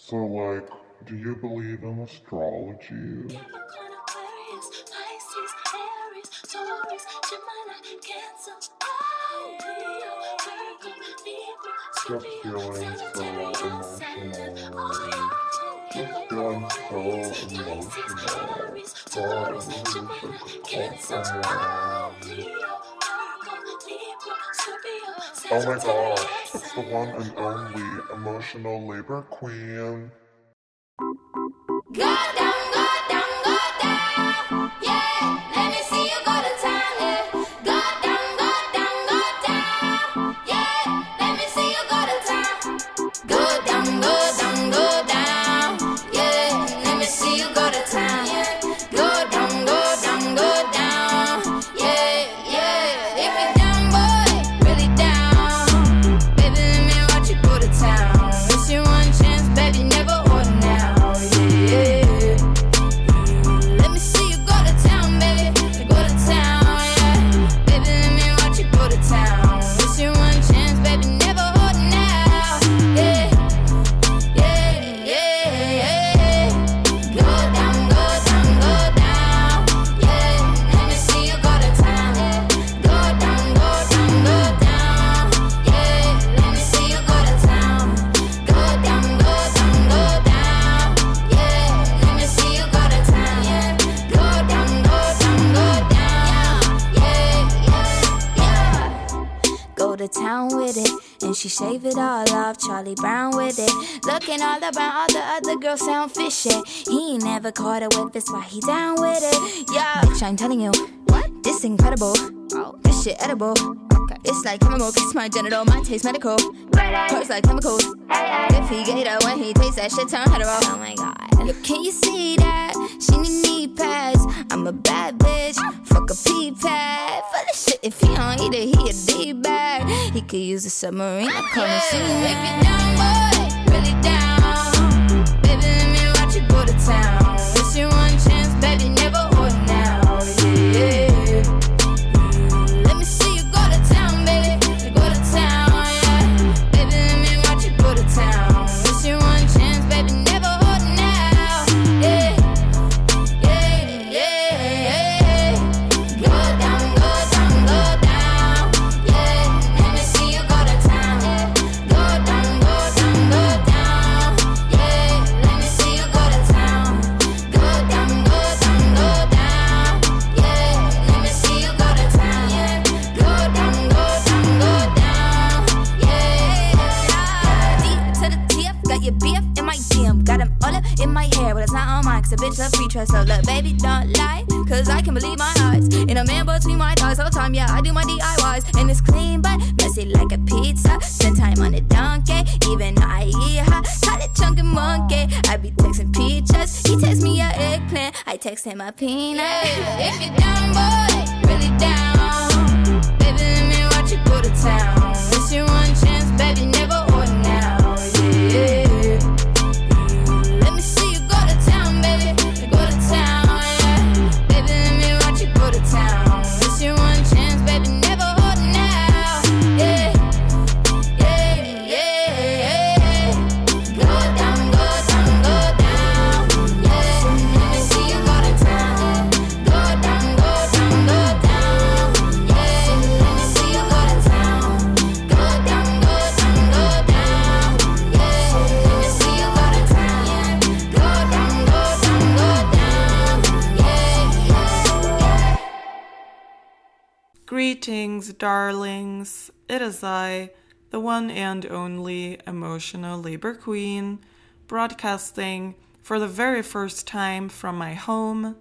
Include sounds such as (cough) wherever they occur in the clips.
So, like, do you believe in astrology? Just feeling so emotional. Just feeling so emotional. God, I Oh my gosh, it's the one and only emotional labor queen. Go down, go down, go down. Yeah, let me see you go to town. Yeah, she shave it all off, Charlie Brown with it. Looking all around, all the other girls sound fishy. He ain't never caught a whip, that's why he down with it. Yeah, bitch, I'm telling you, what? This incredible. Oh, this shit edible. It's like chemical, kiss my genital, mine taste medical. Hurts like chemicals. If he get it when he tastes that shit, turn hetero. Oh my god. Can you see that? She need knee pads. I'm a bad bitch. Fuck a pee pad. For the shit, if he don't eat it, he a D-bag. He could use a submarine. I come see me. If you down, boy, really down. Baby, let me watch you go to town. Trust. So look, baby, don't lie. Cause I can believe my eyes. In a man between my thighs all the time, yeah, I do my DIYs. And it's clean, but messy like a pizza. Spend time on a donkey, even I eat her. Call it chunky monkey. I be texting peaches. He text me a eggplant. I text him a peanut. If you're down, boy, really down. Baby, let me watch you go to town. It's your one darlings. It is I, the one and only emotional labor queen, broadcasting for the very first time from my home.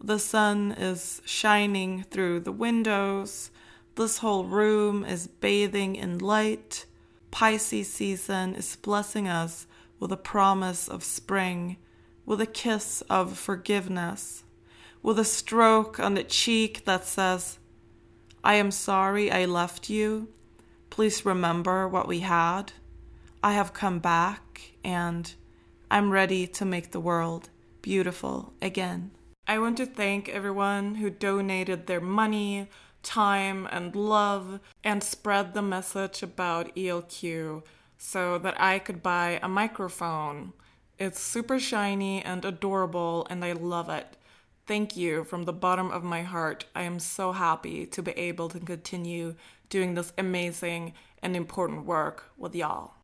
The sun is shining through the windows. This whole room is bathing in light. Pisces season is blessing us with a promise of spring, with a kiss of forgiveness, with a stroke on the cheek that says, I am sorry I left you. Please remember what we had. I have come back and I'm ready to make the world beautiful again. I want to thank everyone who donated their money, time, and love and spread the message about ELQ so that I could buy a microphone It's super shiny and adorable, and I love it. Thank you from the bottom of my heart. I am so happy to be able to continue doing this amazing and important work with y'all.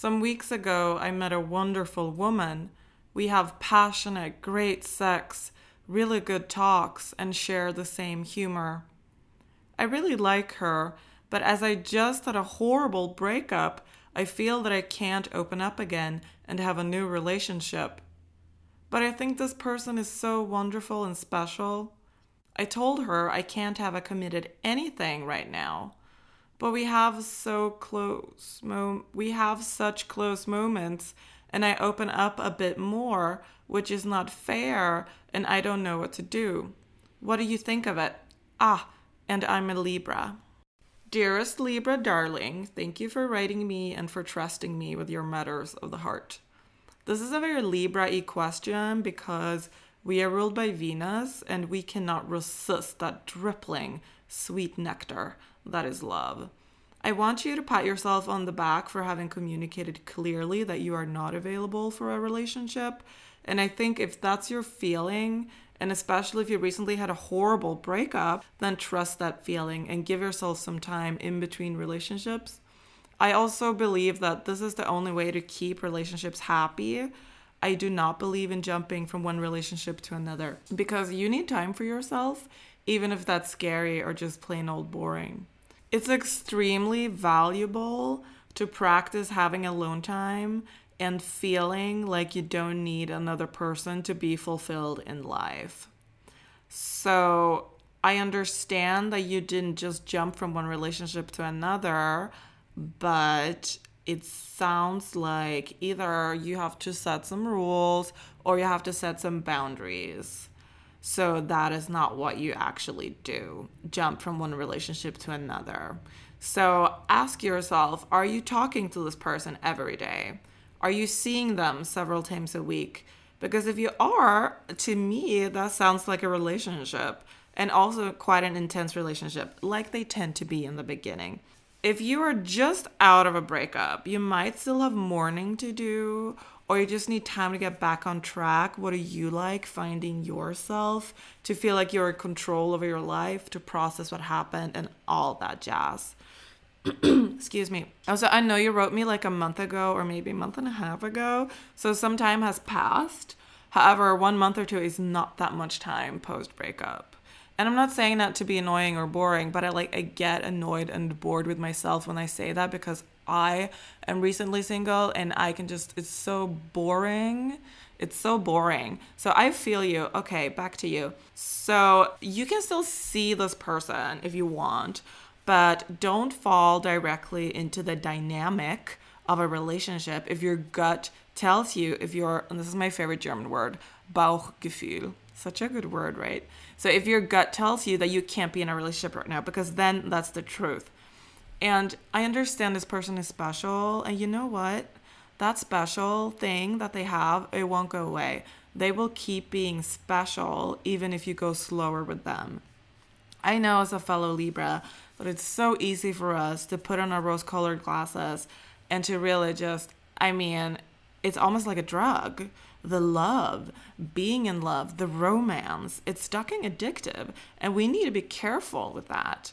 Some weeks ago I met a wonderful woman. We have passionate, great sex, really good talks, and share the same humor. I really like her, but as I just had a horrible breakup, I feel that I can't open up again and have a new relationship. But I think this person is so wonderful and special. I told her I can't have a committed anything right now. But we have so close we have such close moments and I open up a bit more, which is not fair and I don't know what to do. What do you think of it? Ah, and I'm a Libra. Dearest Libra darling, thank you for writing me and for trusting me with your matters of the heart. This is a very Libra y question because we are ruled by Venus and we cannot resist that dripping sweet nectar that is love. I want you to pat yourself on the back for having communicated clearly that you are not available for a relationship. And I think if that's your feeling, and especially if you recently had a horrible breakup, then trust that feeling and give yourself some time in between relationships. I also believe that this is the only way to keep relationships happy. I do not believe in jumping from one relationship to another because you need time for yourself, even if that's scary or just plain old boring. It's extremely valuable to practice having alone time and feeling like you don't need another person to be fulfilled in life. So I understand that you didn't just jump from one relationship to another, but it sounds like either you have to set some rules or you have to set some boundaries. So that is not what you actually do. Jump from one relationship to another. So ask yourself are you talking to this person every day? Are you seeing them several times a week? Because if you are, to me, that sounds like a relationship and also quite an intense relationship, like they tend to be in the beginning. If you are just out of a breakup, you might still have mourning to do, or you just need time to get back on track. What do you like? Finding yourself, to feel like you're in control over your life, to process what happened, and all that jazz. (clears throat) Excuse me. Also, I know you wrote me like a month ago or maybe a month and a half ago, so some time has passed. However, one month or two is not that much time post breakup. And I'm not saying that to be annoying or boring, but I like I get annoyed and bored with myself when I say that because I am recently single and I can just it's so boring. It's so boring. So I feel you. Okay, back to you. So you can still see this person if you want, but don't fall directly into the dynamic of a relationship if your gut tells you if you're and this is my favorite German word, Bauchgefühl. Such a good word, right? So if your gut tells you that you can't be in a relationship right now because then that's the truth. And I understand this person is special and you know what? That special thing that they have, it won't go away. They will keep being special even if you go slower with them. I know as a fellow Libra that it's so easy for us to put on our rose colored glasses and to really just, I mean, it's almost like a drug. The love, being in love, the romance, it's fucking addictive. And we need to be careful with that.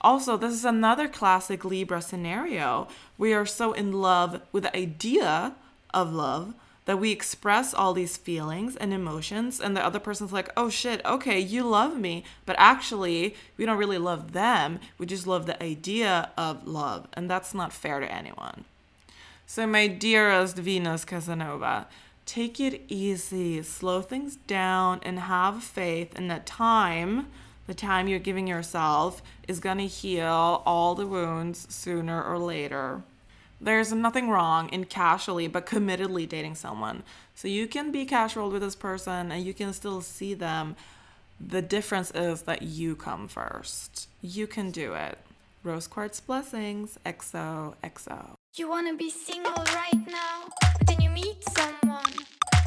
Also, this is another classic Libra scenario. We are so in love with the idea of love that we express all these feelings and emotions, and the other person's like, oh shit, okay, you love me, but actually, we don't really love them. We just love the idea of love, and that's not fair to anyone. So, my dearest Venus Casanova, take it easy, slow things down, and have faith in that time, the time you're giving yourself, is gonna heal all the wounds sooner or later. There's nothing wrong in casually but committedly dating someone. So you can be casual with this person and you can still see them. The difference is that you come first. You can do it. Rose quartz blessings. XO, XO. You wanna be single right now, but then you meet someone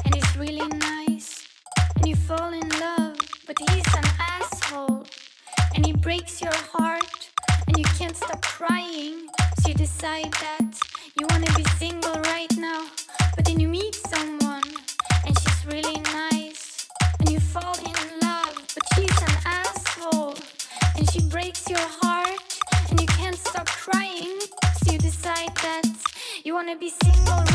and he's really nice. And you fall in love, but he's an asshole. And he breaks your heart, and you can't stop crying. So you decide that you wanna be single right now, but then you meet someone and she's really nice. And you fall in love, but she's an asshole. And she breaks your heart, and you can't stop crying. So you decide that you wanna be single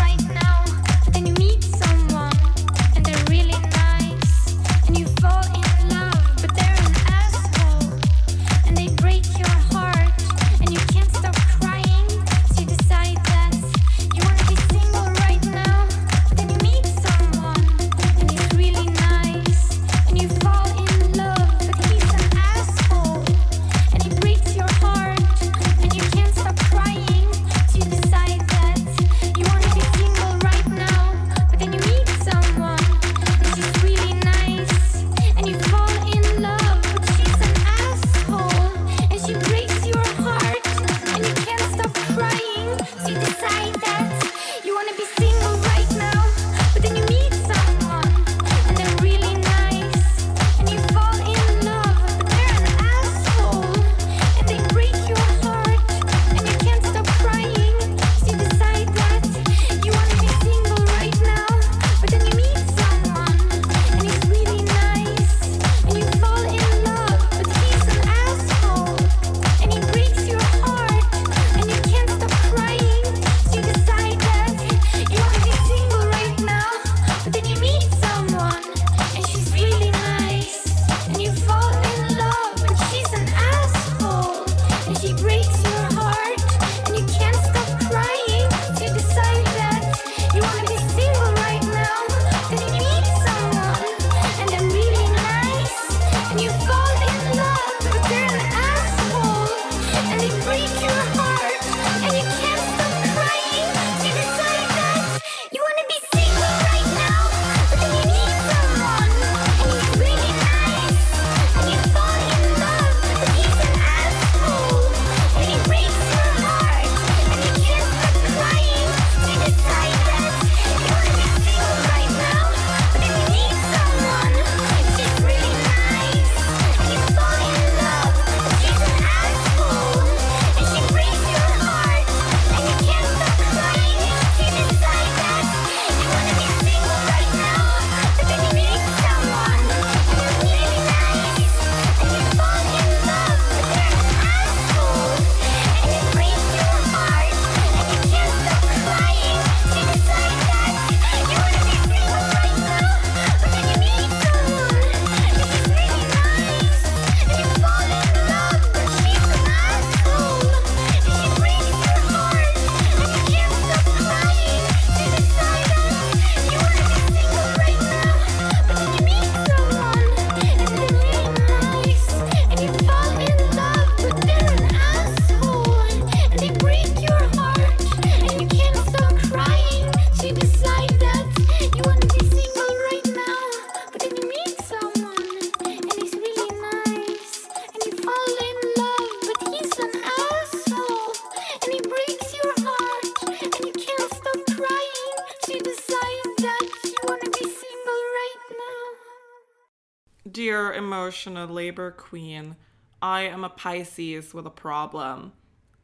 emotional labor queen, I am a Pisces with a problem.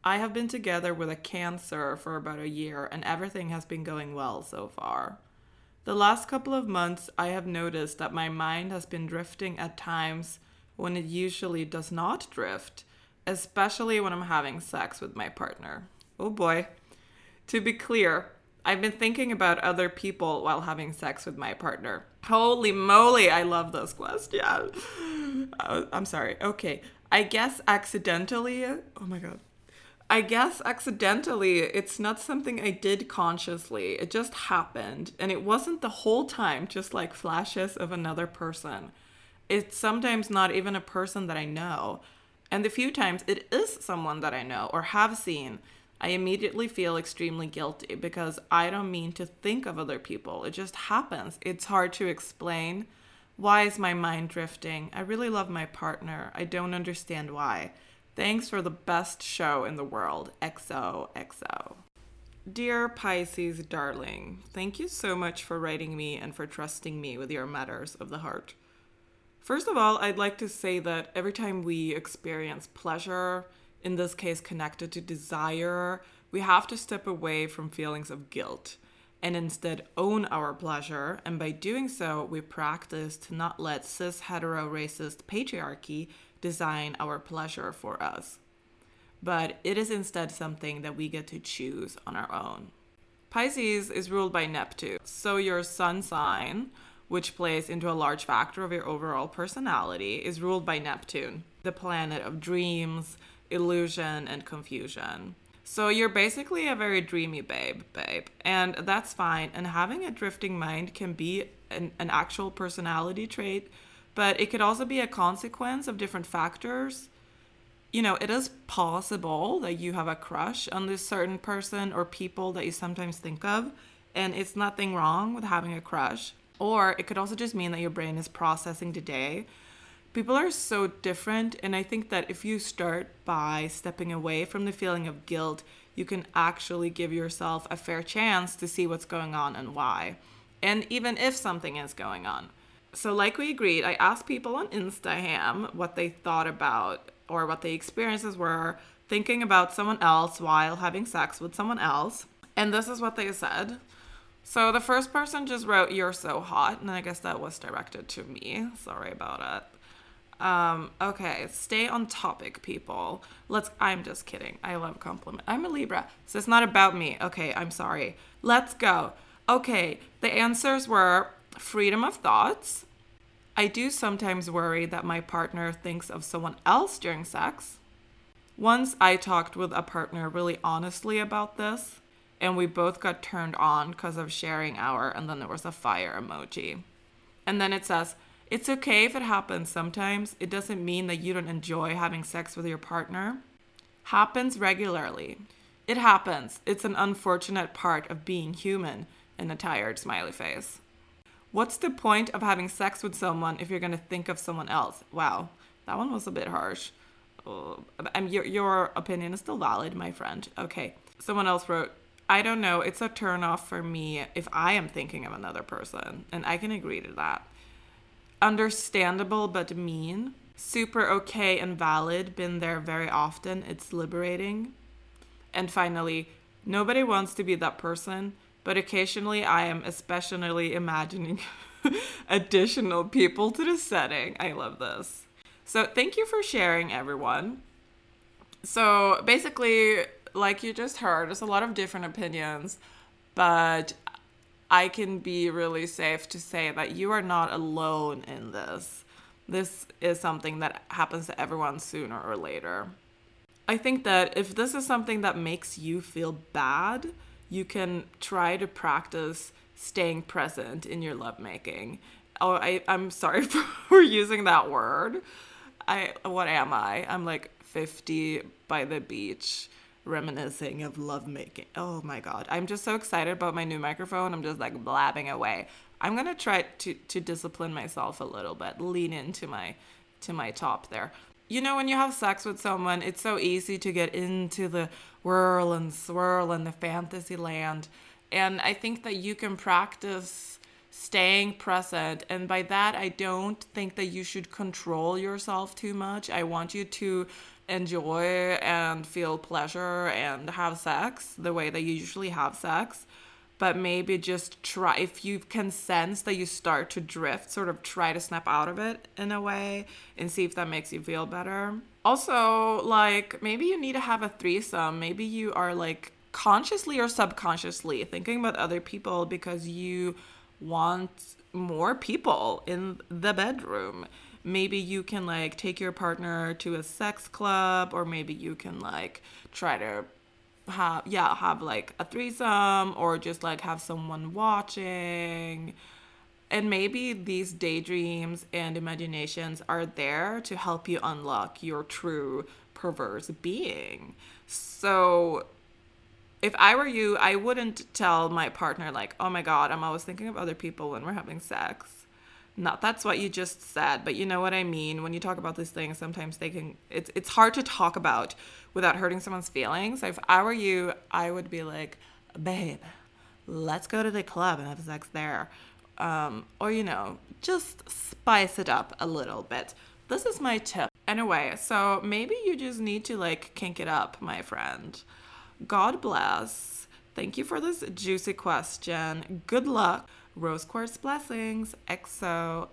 I have been together with a Cancer for about a year and everything has been going well so far. The last couple of months, I have noticed that my mind has been drifting at times when it usually does not drift, especially when I'm having sex with my partner. Oh boy. To be clear, I've been thinking about other people while having sex with my partner. Holy moly, I love this question. Uh, I'm sorry. Okay. I guess accidentally. Oh my god. I guess accidentally, it's not something I did consciously. It just happened. And it wasn't the whole time just like flashes of another person. It's sometimes not even a person that I know. And the few times it is someone that I know or have seen, I immediately feel extremely guilty because I don't mean to think of other people. It just happens. It's hard to explain. Why is my mind drifting? I really love my partner. I don't understand why. Thanks for the best show in the world. XOXO. Dear Pisces darling, thank you so much for writing me and for trusting me with your matters of the heart. First of all, I'd like to say that every time we experience pleasure, in this case connected to desire, we have to step away from feelings of guilt and instead own our pleasure. And by doing so, we practice to not let cis hetero racist patriarchy design our pleasure for us. But it is instead something that we get to choose on our own. Pisces is ruled by Neptune, so your sun sign, which plays into a large factor of your overall personality, is ruled by Neptune, the planet of dreams, illusion, and confusion. So you're basically a very dreamy babe, babe, and that's fine. And having a drifting mind can be an, an actual personality trait, but it could also be a consequence of different factors. You know, it is possible that you have a crush on this certain person or people that you sometimes think of, and it's nothing wrong with having a crush. Or it could also just mean that your brain is processing today people are so different and i think that if you start by stepping away from the feeling of guilt you can actually give yourself a fair chance to see what's going on and why and even if something is going on. So like we agreed i asked people on instagram what they thought about or what the experiences were thinking about someone else while having sex with someone else and this is what they said. So the first person just wrote you're so hot and i guess that was directed to me. Sorry about it um, okay, stay on topic, people. Let's. I'm just kidding. I love compliment. I'm a Libra, so it's not about me. Okay, I'm sorry. Let's go. Okay, the answers were freedom of thoughts. I do sometimes worry that my partner thinks of someone else during sex. Once I talked with a partner really honestly about this, and we both got turned on because of sharing our, and then there was a fire emoji. And then it says, it's okay if it happens sometimes. It doesn't mean that you don't enjoy having sex with your partner. Happens regularly. It happens. It's an unfortunate part of being human in a tired smiley face. What's the point of having sex with someone if you're going to think of someone else? Wow, that one was a bit harsh. Uh, your, your opinion is still valid, my friend. Okay. Someone else wrote, I don't know. It's a turnoff for me if I am thinking of another person. And I can agree to that understandable but mean. Super okay and valid, been there very often. It's liberating. And finally, nobody wants to be that person, but occasionally I am especially imagining (laughs) additional people to the setting. I love this. So, thank you for sharing, everyone. So, basically, like you just heard, there's a lot of different opinions, but I can be really safe to say that you are not alone in this. This is something that happens to everyone sooner or later. I think that if this is something that makes you feel bad, you can try to practice staying present in your lovemaking. Oh, I, I'm sorry (laughs) for using that word. I what am I? I'm like 50 by the beach reminiscing of lovemaking. Oh my god. I'm just so excited about my new microphone. I'm just like blabbing away. I'm to try to to discipline myself a little bit. Lean into my to my top there. You know when you have sex with someone, it's so easy to get into the whirl and swirl and the fantasy land. And I think that you can practice staying present. And by that, I don't think that you should control yourself too much. I want you to enjoy and feel pleasure and have sex the way that you usually have sex. But maybe just try, if you can sense that you start to drift, sort of try to snap out of it in a way and see if that makes you feel better. Also, like maybe you need to have a threesome. Maybe you are like consciously or subconsciously thinking about other people because you want more people in the bedroom. Maybe you can like take your partner to a sex club, or maybe you can like try to have, yeah, have like a threesome or just like have someone watching. And maybe these daydreams and imaginations are there to help you unlock your true perverse being. So if I were you, I wouldn't tell my partner like, "Oh my god, I'm always thinking of other people when we're having sex." Not that's what you just said, but you know what I mean. When you talk about these things, sometimes they can it's it's hard to talk about without hurting someone's feelings. If I were you, I would be like, "Babe, let's go to the club and have sex there." Um, or you know, just spice it up a little bit. This is my tip. Anyway, so maybe you just need to like kink it up, my friend. God bless. Thank you for this juicy question. Good luck. Rose quartz blessings. XO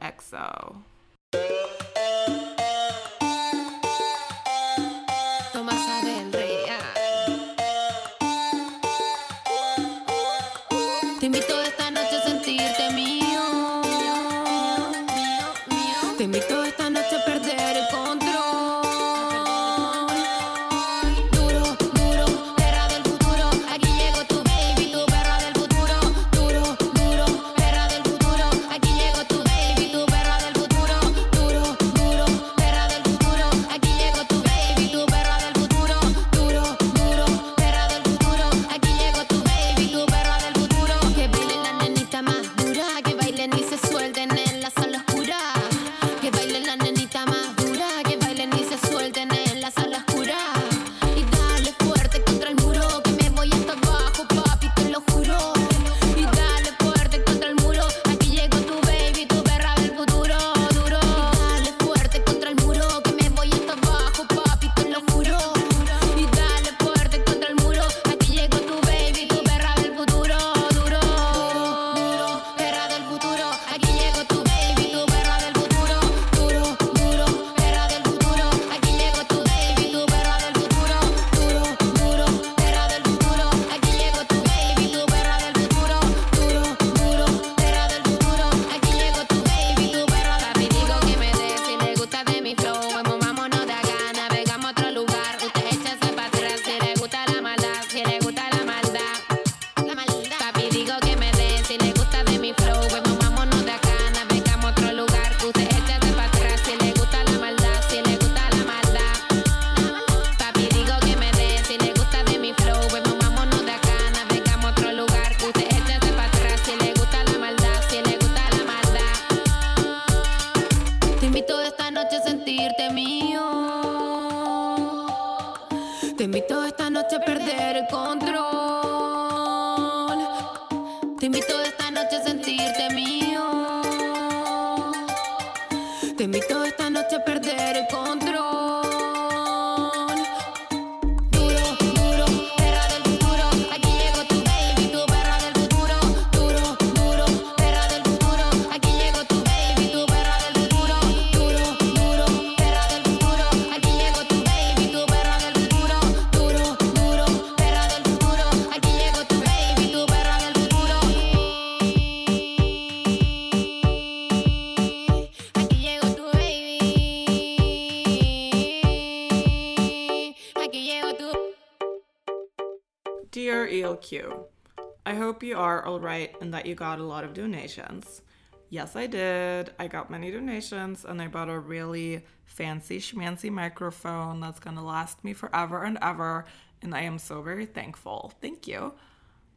I hope you are alright and that you got a lot of donations. Yes, I did. I got many donations and I bought a really fancy schmancy microphone that's gonna last me forever and ever, and I am so very thankful. Thank you.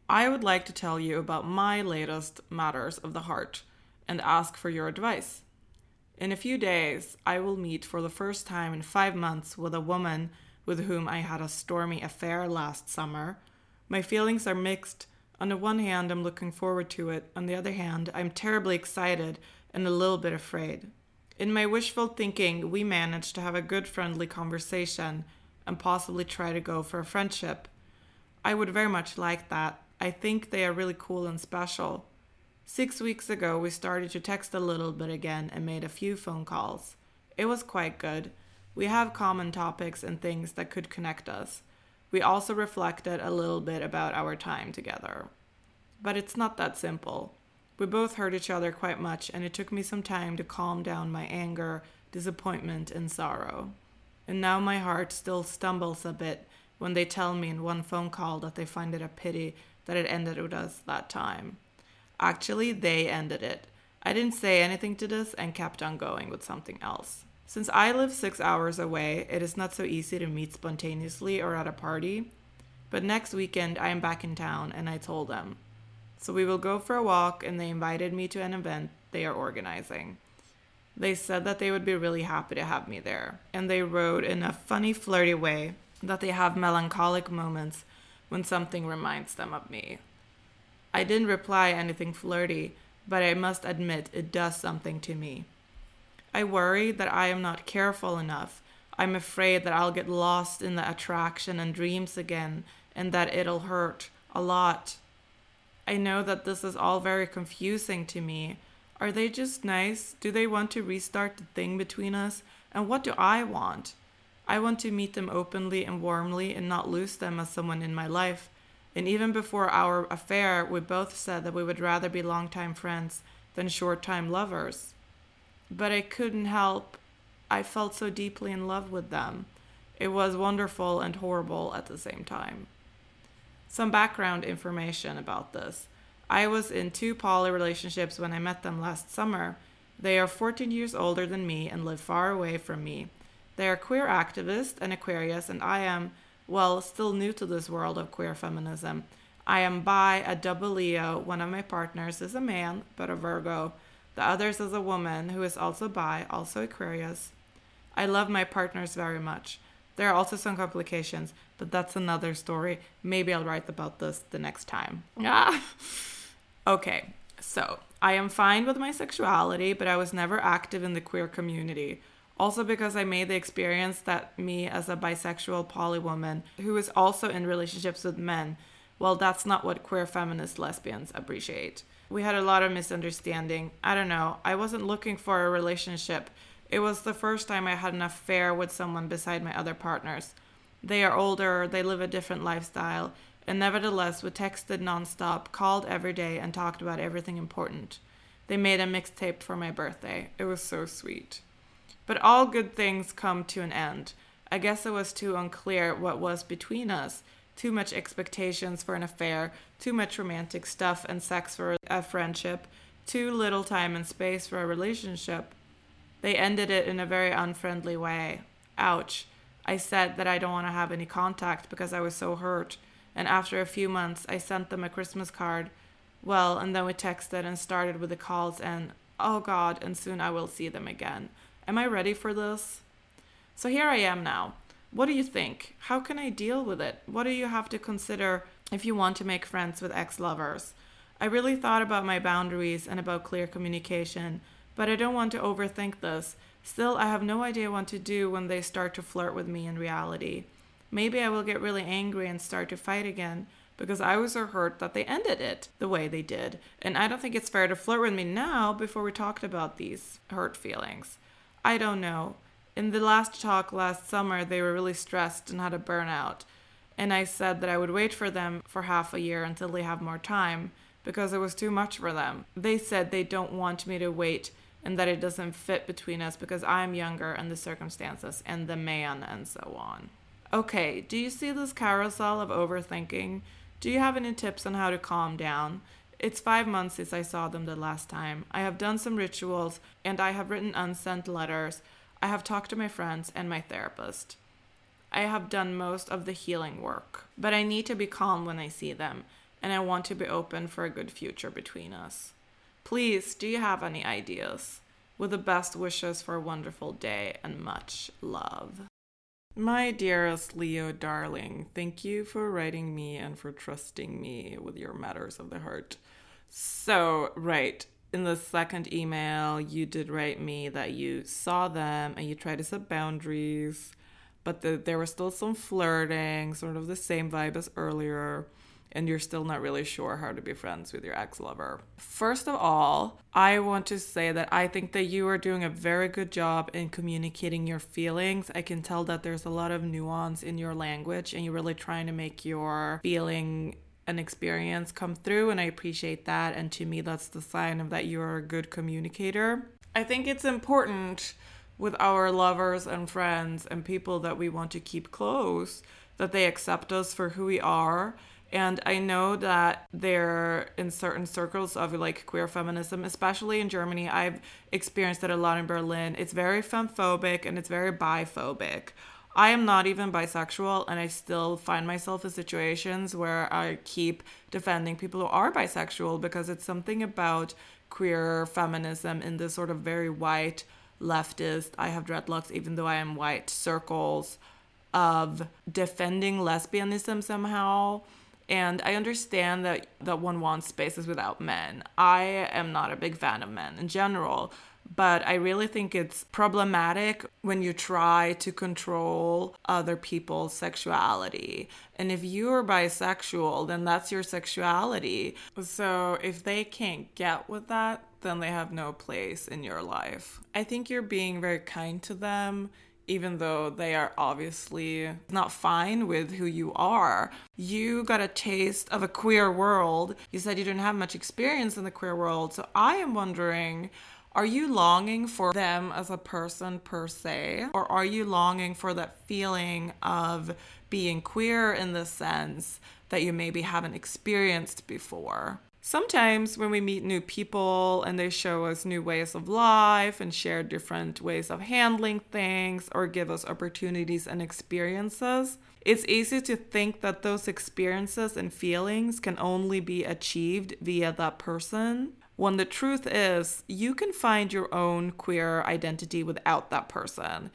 I would like to tell you about my latest matters of the heart and ask for your advice. In a few days, I will meet for the first time in five months with a woman with whom I had a stormy affair last summer. My feelings are mixed On the one hand, I'm looking forward to it. On the other hand, I'm terribly excited and a little bit afraid. In my wishful thinking, we managed to have a good friendly conversation and possibly try to go for a friendship. I would very much like that. I think they are really cool and special. Six weeks ago, we started to text a little bit again and made a few phone calls. It was quite good. We have common topics and things that could connect us. We also reflected a little bit about our time together. But it's not that simple. We both hurt each other quite much, and it took me some time to calm down my anger, disappointment, and sorrow. And now my heart still stumbles a bit when they tell me in one phone call that they find it a pity that it ended with us that time. Actually, they ended it. I didn't say anything to this and kept on going with something else. Since I live six hours away, it is not so easy to meet spontaneously or at a party. But next weekend, I am back in town and I told them. So we will go for a walk, and they invited me to an event they are organizing. They said that they would be really happy to have me there, and they wrote in a funny, flirty way that they have melancholic moments when something reminds them of me. I didn't reply anything flirty, but I must admit it does something to me. I worry that I am not careful enough. I'm afraid that I'll get lost in the attraction and dreams again, and that it'll hurt a lot. I know that this is all very confusing to me. Are they just nice? Do they want to restart the thing between us? And what do I want? I want to meet them openly and warmly and not lose them as someone in my life. And even before our affair, we both said that we would rather be longtime friends than short time lovers. But I couldn't help. I felt so deeply in love with them. It was wonderful and horrible at the same time. Some background information about this. I was in two poly relationships when I met them last summer. They are 14 years older than me and live far away from me. They are queer activists and Aquarius, and I am, well, still new to this world of queer feminism. I am bi a double Leo. One of my partners is a man, but a Virgo. The others is a woman who is also bi, also Aquarius. I love my partners very much. There are also some complications, but that's another story. Maybe I'll write about this the next time. Ah. (laughs) Okay, so I am fine with my sexuality, but I was never active in the queer community. Also, because I made the experience that me as a bisexual poly woman who is also in relationships with men, well, that's not what queer feminist lesbians appreciate. We had a lot of misunderstanding. I don't know. I wasn't looking for a relationship. It was the first time I had an affair with someone beside my other partners. They are older, they live a different lifestyle, and nevertheless, we texted nonstop, called every day, and talked about everything important. They made a mixtape for my birthday. It was so sweet. But all good things come to an end. I guess it was too unclear what was between us. Too much expectations for an affair, too much romantic stuff and sex for a friendship, too little time and space for a relationship. They ended it in a very unfriendly way. Ouch. I said that I don't want to have any contact because I was so hurt. And after a few months, I sent them a Christmas card. Well, and then we texted and started with the calls, and oh God, and soon I will see them again. Am I ready for this? So here I am now. What do you think? How can I deal with it? What do you have to consider if you want to make friends with ex lovers? I really thought about my boundaries and about clear communication, but I don't want to overthink this. Still, I have no idea what to do when they start to flirt with me in reality. Maybe I will get really angry and start to fight again because I was so hurt that they ended it the way they did. And I don't think it's fair to flirt with me now before we talked about these hurt feelings. I don't know. In the last talk last summer, they were really stressed and had a burnout. And I said that I would wait for them for half a year until they have more time because it was too much for them. They said they don't want me to wait and that it doesn't fit between us because I'm younger and the circumstances and the man and so on. Okay, do you see this carousel of overthinking? Do you have any tips on how to calm down? It's five months since I saw them the last time. I have done some rituals and I have written unsent letters. I have talked to my friends and my therapist. I have done most of the healing work, but I need to be calm when I see them, and I want to be open for a good future between us. Please, do you have any ideas? With the best wishes for a wonderful day and much love. My dearest Leo darling, thank you for writing me and for trusting me with your matters of the heart. So, right, in the second email, you did write me that you saw them and you tried to set boundaries, but the, there was still some flirting, sort of the same vibe as earlier, and you're still not really sure how to be friends with your ex lover. First of all, I want to say that I think that you are doing a very good job in communicating your feelings. I can tell that there's a lot of nuance in your language, and you're really trying to make your feeling an experience come through and I appreciate that and to me that's the sign of that you're a good communicator. I think it's important with our lovers and friends and people that we want to keep close that they accept us for who we are. And I know that there in certain circles of like queer feminism, especially in Germany, I've experienced it a lot in Berlin. It's very femphobic and it's very biphobic. I am not even bisexual, and I still find myself in situations where I keep defending people who are bisexual because it's something about queer feminism in this sort of very white, leftist, I have dreadlocks even though I am white circles of defending lesbianism somehow. And I understand that, that one wants spaces without men. I am not a big fan of men in general, but I really think it's problematic when you try to control other people's sexuality. And if you're bisexual, then that's your sexuality. So if they can't get with that, then they have no place in your life. I think you're being very kind to them. Even though they are obviously not fine with who you are, you got a taste of a queer world. You said you didn't have much experience in the queer world. So I am wondering are you longing for them as a person per se? Or are you longing for that feeling of being queer in the sense that you maybe haven't experienced before? Sometimes when we meet new people and they show us new ways of life and share different ways of handling things or give us opportunities and experiences, it's easy to think that those experiences and feelings can only be achieved via that person when the truth is you can find your own queer identity without that person.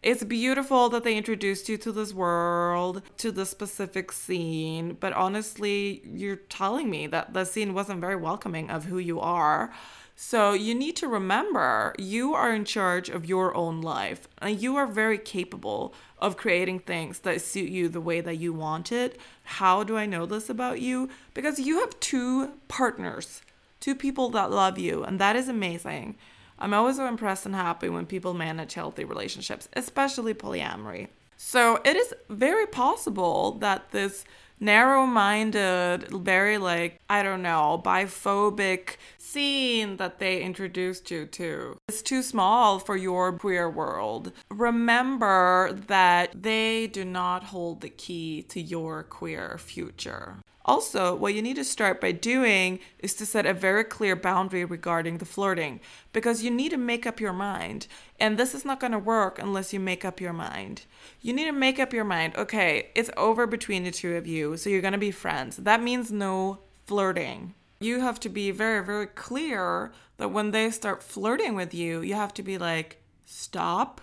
It's beautiful that they introduced you to this world, to the specific scene, but honestly, you're telling me that the scene wasn't very welcoming of who you are. So you need to remember you are in charge of your own life and you are very capable of creating things that suit you the way that you want it. How do I know this about you? Because you have two partners, two people that love you, and that is amazing. I'm always so impressed and happy when people manage healthy relationships, especially polyamory. So it is very possible that this narrow minded, very like, I don't know, biphobic scene that they introduced you to is too small for your queer world. Remember that they do not hold the key to your queer future. Also, what you need to start by doing is to set a very clear boundary regarding the flirting because you need to make up your mind. And this is not going to work unless you make up your mind. You need to make up your mind. Okay, it's over between the two of you, so you're going to be friends. That means no flirting. You have to be very, very clear that when they start flirting with you, you have to be like, stop.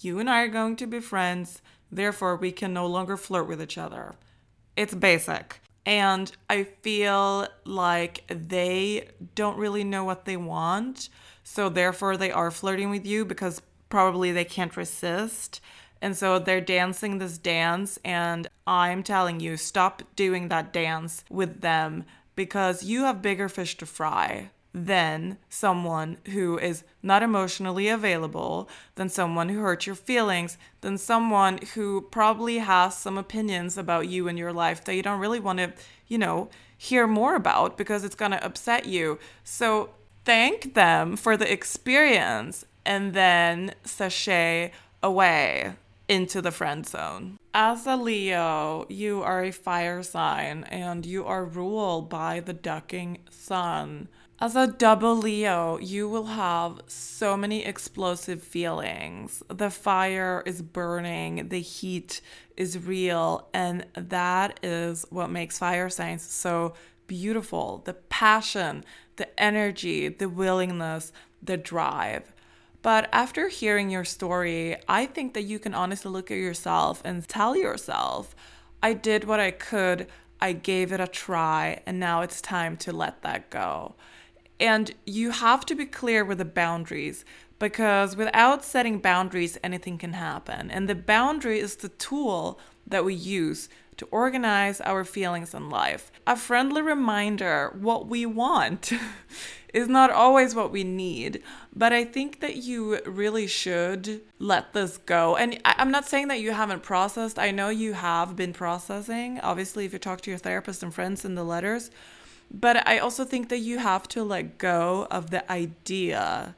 You and I are going to be friends. Therefore, we can no longer flirt with each other. It's basic. And I feel like they don't really know what they want. So therefore, they are flirting with you because probably they can't resist. And so they're dancing this dance. And I'm telling you, stop doing that dance with them because you have bigger fish to fry than someone who is not emotionally available, than someone who hurts your feelings, than someone who probably has some opinions about you and your life that you don't really want to, you know, hear more about because it's going to upset you. So thank them for the experience and then sashay away into the friend zone. As a Leo, you are a fire sign and you are ruled by the ducking sun. As a double Leo, you will have so many explosive feelings. The fire is burning, the heat is real, and that is what makes fire signs so beautiful. The passion, the energy, the willingness, the drive. But after hearing your story, I think that you can honestly look at yourself and tell yourself, I did what I could, I gave it a try, and now it's time to let that go. And you have to be clear with the boundaries because without setting boundaries, anything can happen. And the boundary is the tool that we use to organize our feelings in life. A friendly reminder what we want (laughs) is not always what we need, but I think that you really should let this go. And I'm not saying that you haven't processed, I know you have been processing, obviously, if you talk to your therapist and friends in the letters. But I also think that you have to let go of the idea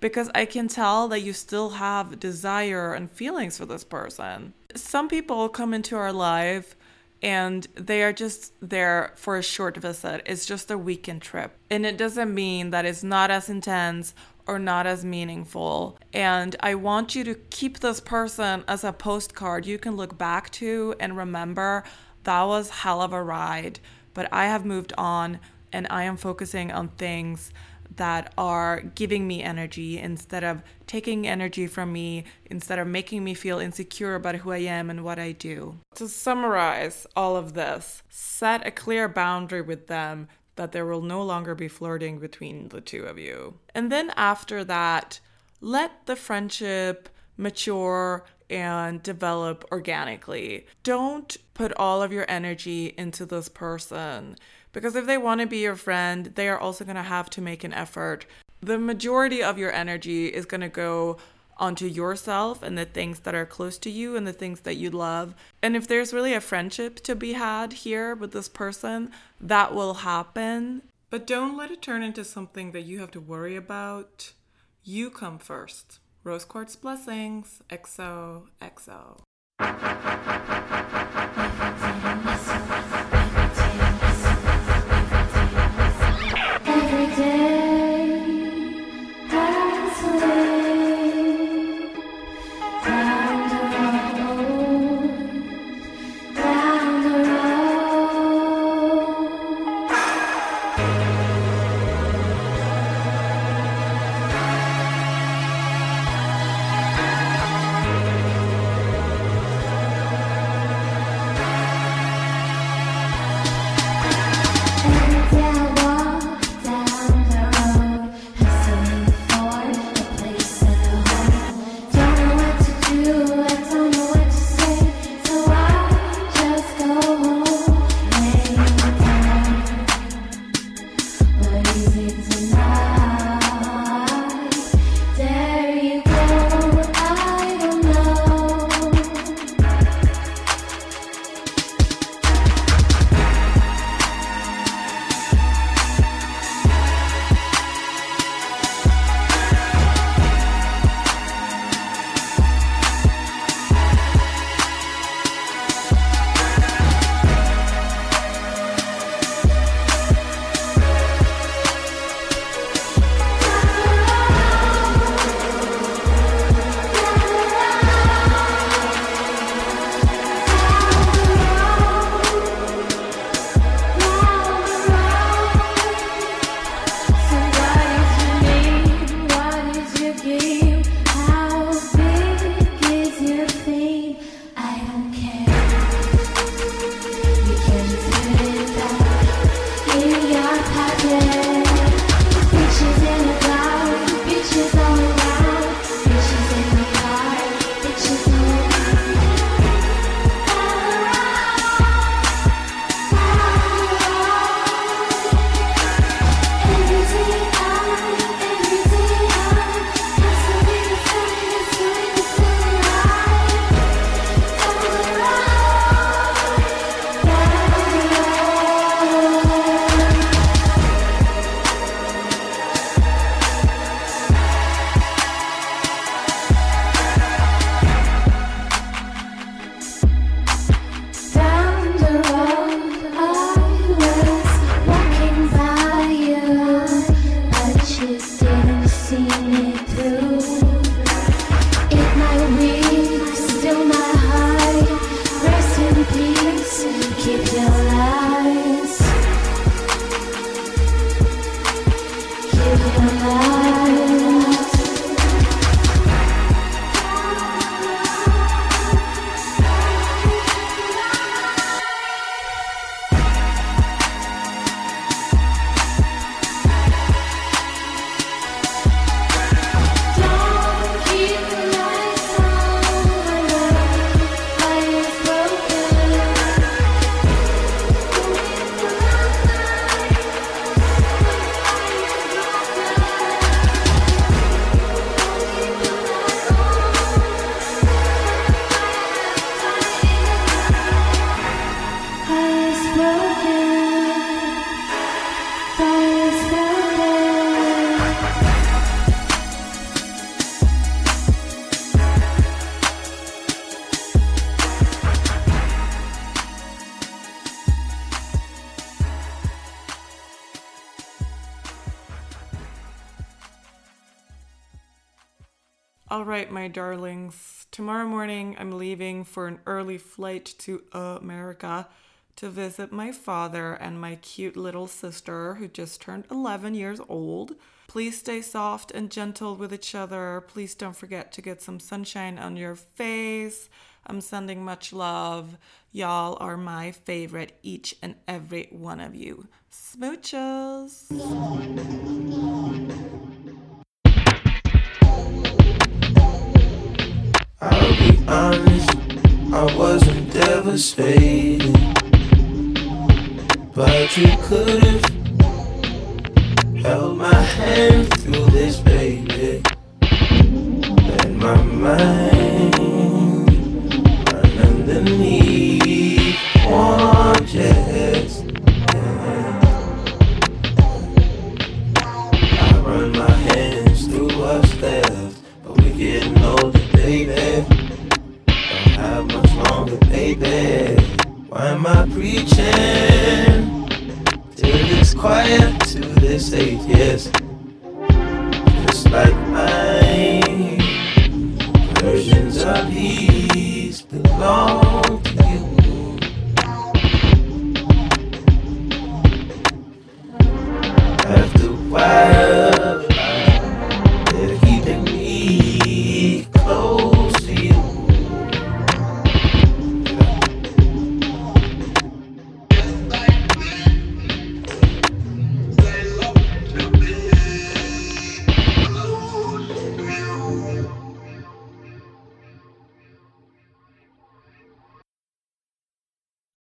because I can tell that you still have desire and feelings for this person. Some people come into our life and they are just there for a short visit. It's just a weekend trip. And it doesn't mean that it's not as intense or not as meaningful. And I want you to keep this person as a postcard you can look back to and remember that was hell of a ride. But I have moved on and I am focusing on things that are giving me energy instead of taking energy from me, instead of making me feel insecure about who I am and what I do. To summarize all of this, set a clear boundary with them that there will no longer be flirting between the two of you. And then after that, let the friendship mature and develop organically. Don't put all of your energy into this person because if they want to be your friend, they are also going to have to make an effort. The majority of your energy is going to go onto yourself and the things that are close to you and the things that you love. And if there's really a friendship to be had here with this person, that will happen. But don't let it turn into something that you have to worry about. You come first. Rose quartz blessings. XO XO, (laughs) my darlings. Tomorrow morning, I'm leaving for an early flight to America to visit my father and my cute little sister who just turned 11 years old. Please stay soft and gentle with each other. Please don't forget to get some sunshine on your face. I'm sending much love. Y'all are my favorite, each and every one of you. Smooches. Honest, I wasn't devastated. But you could've held my hand through this, baby. Let my mind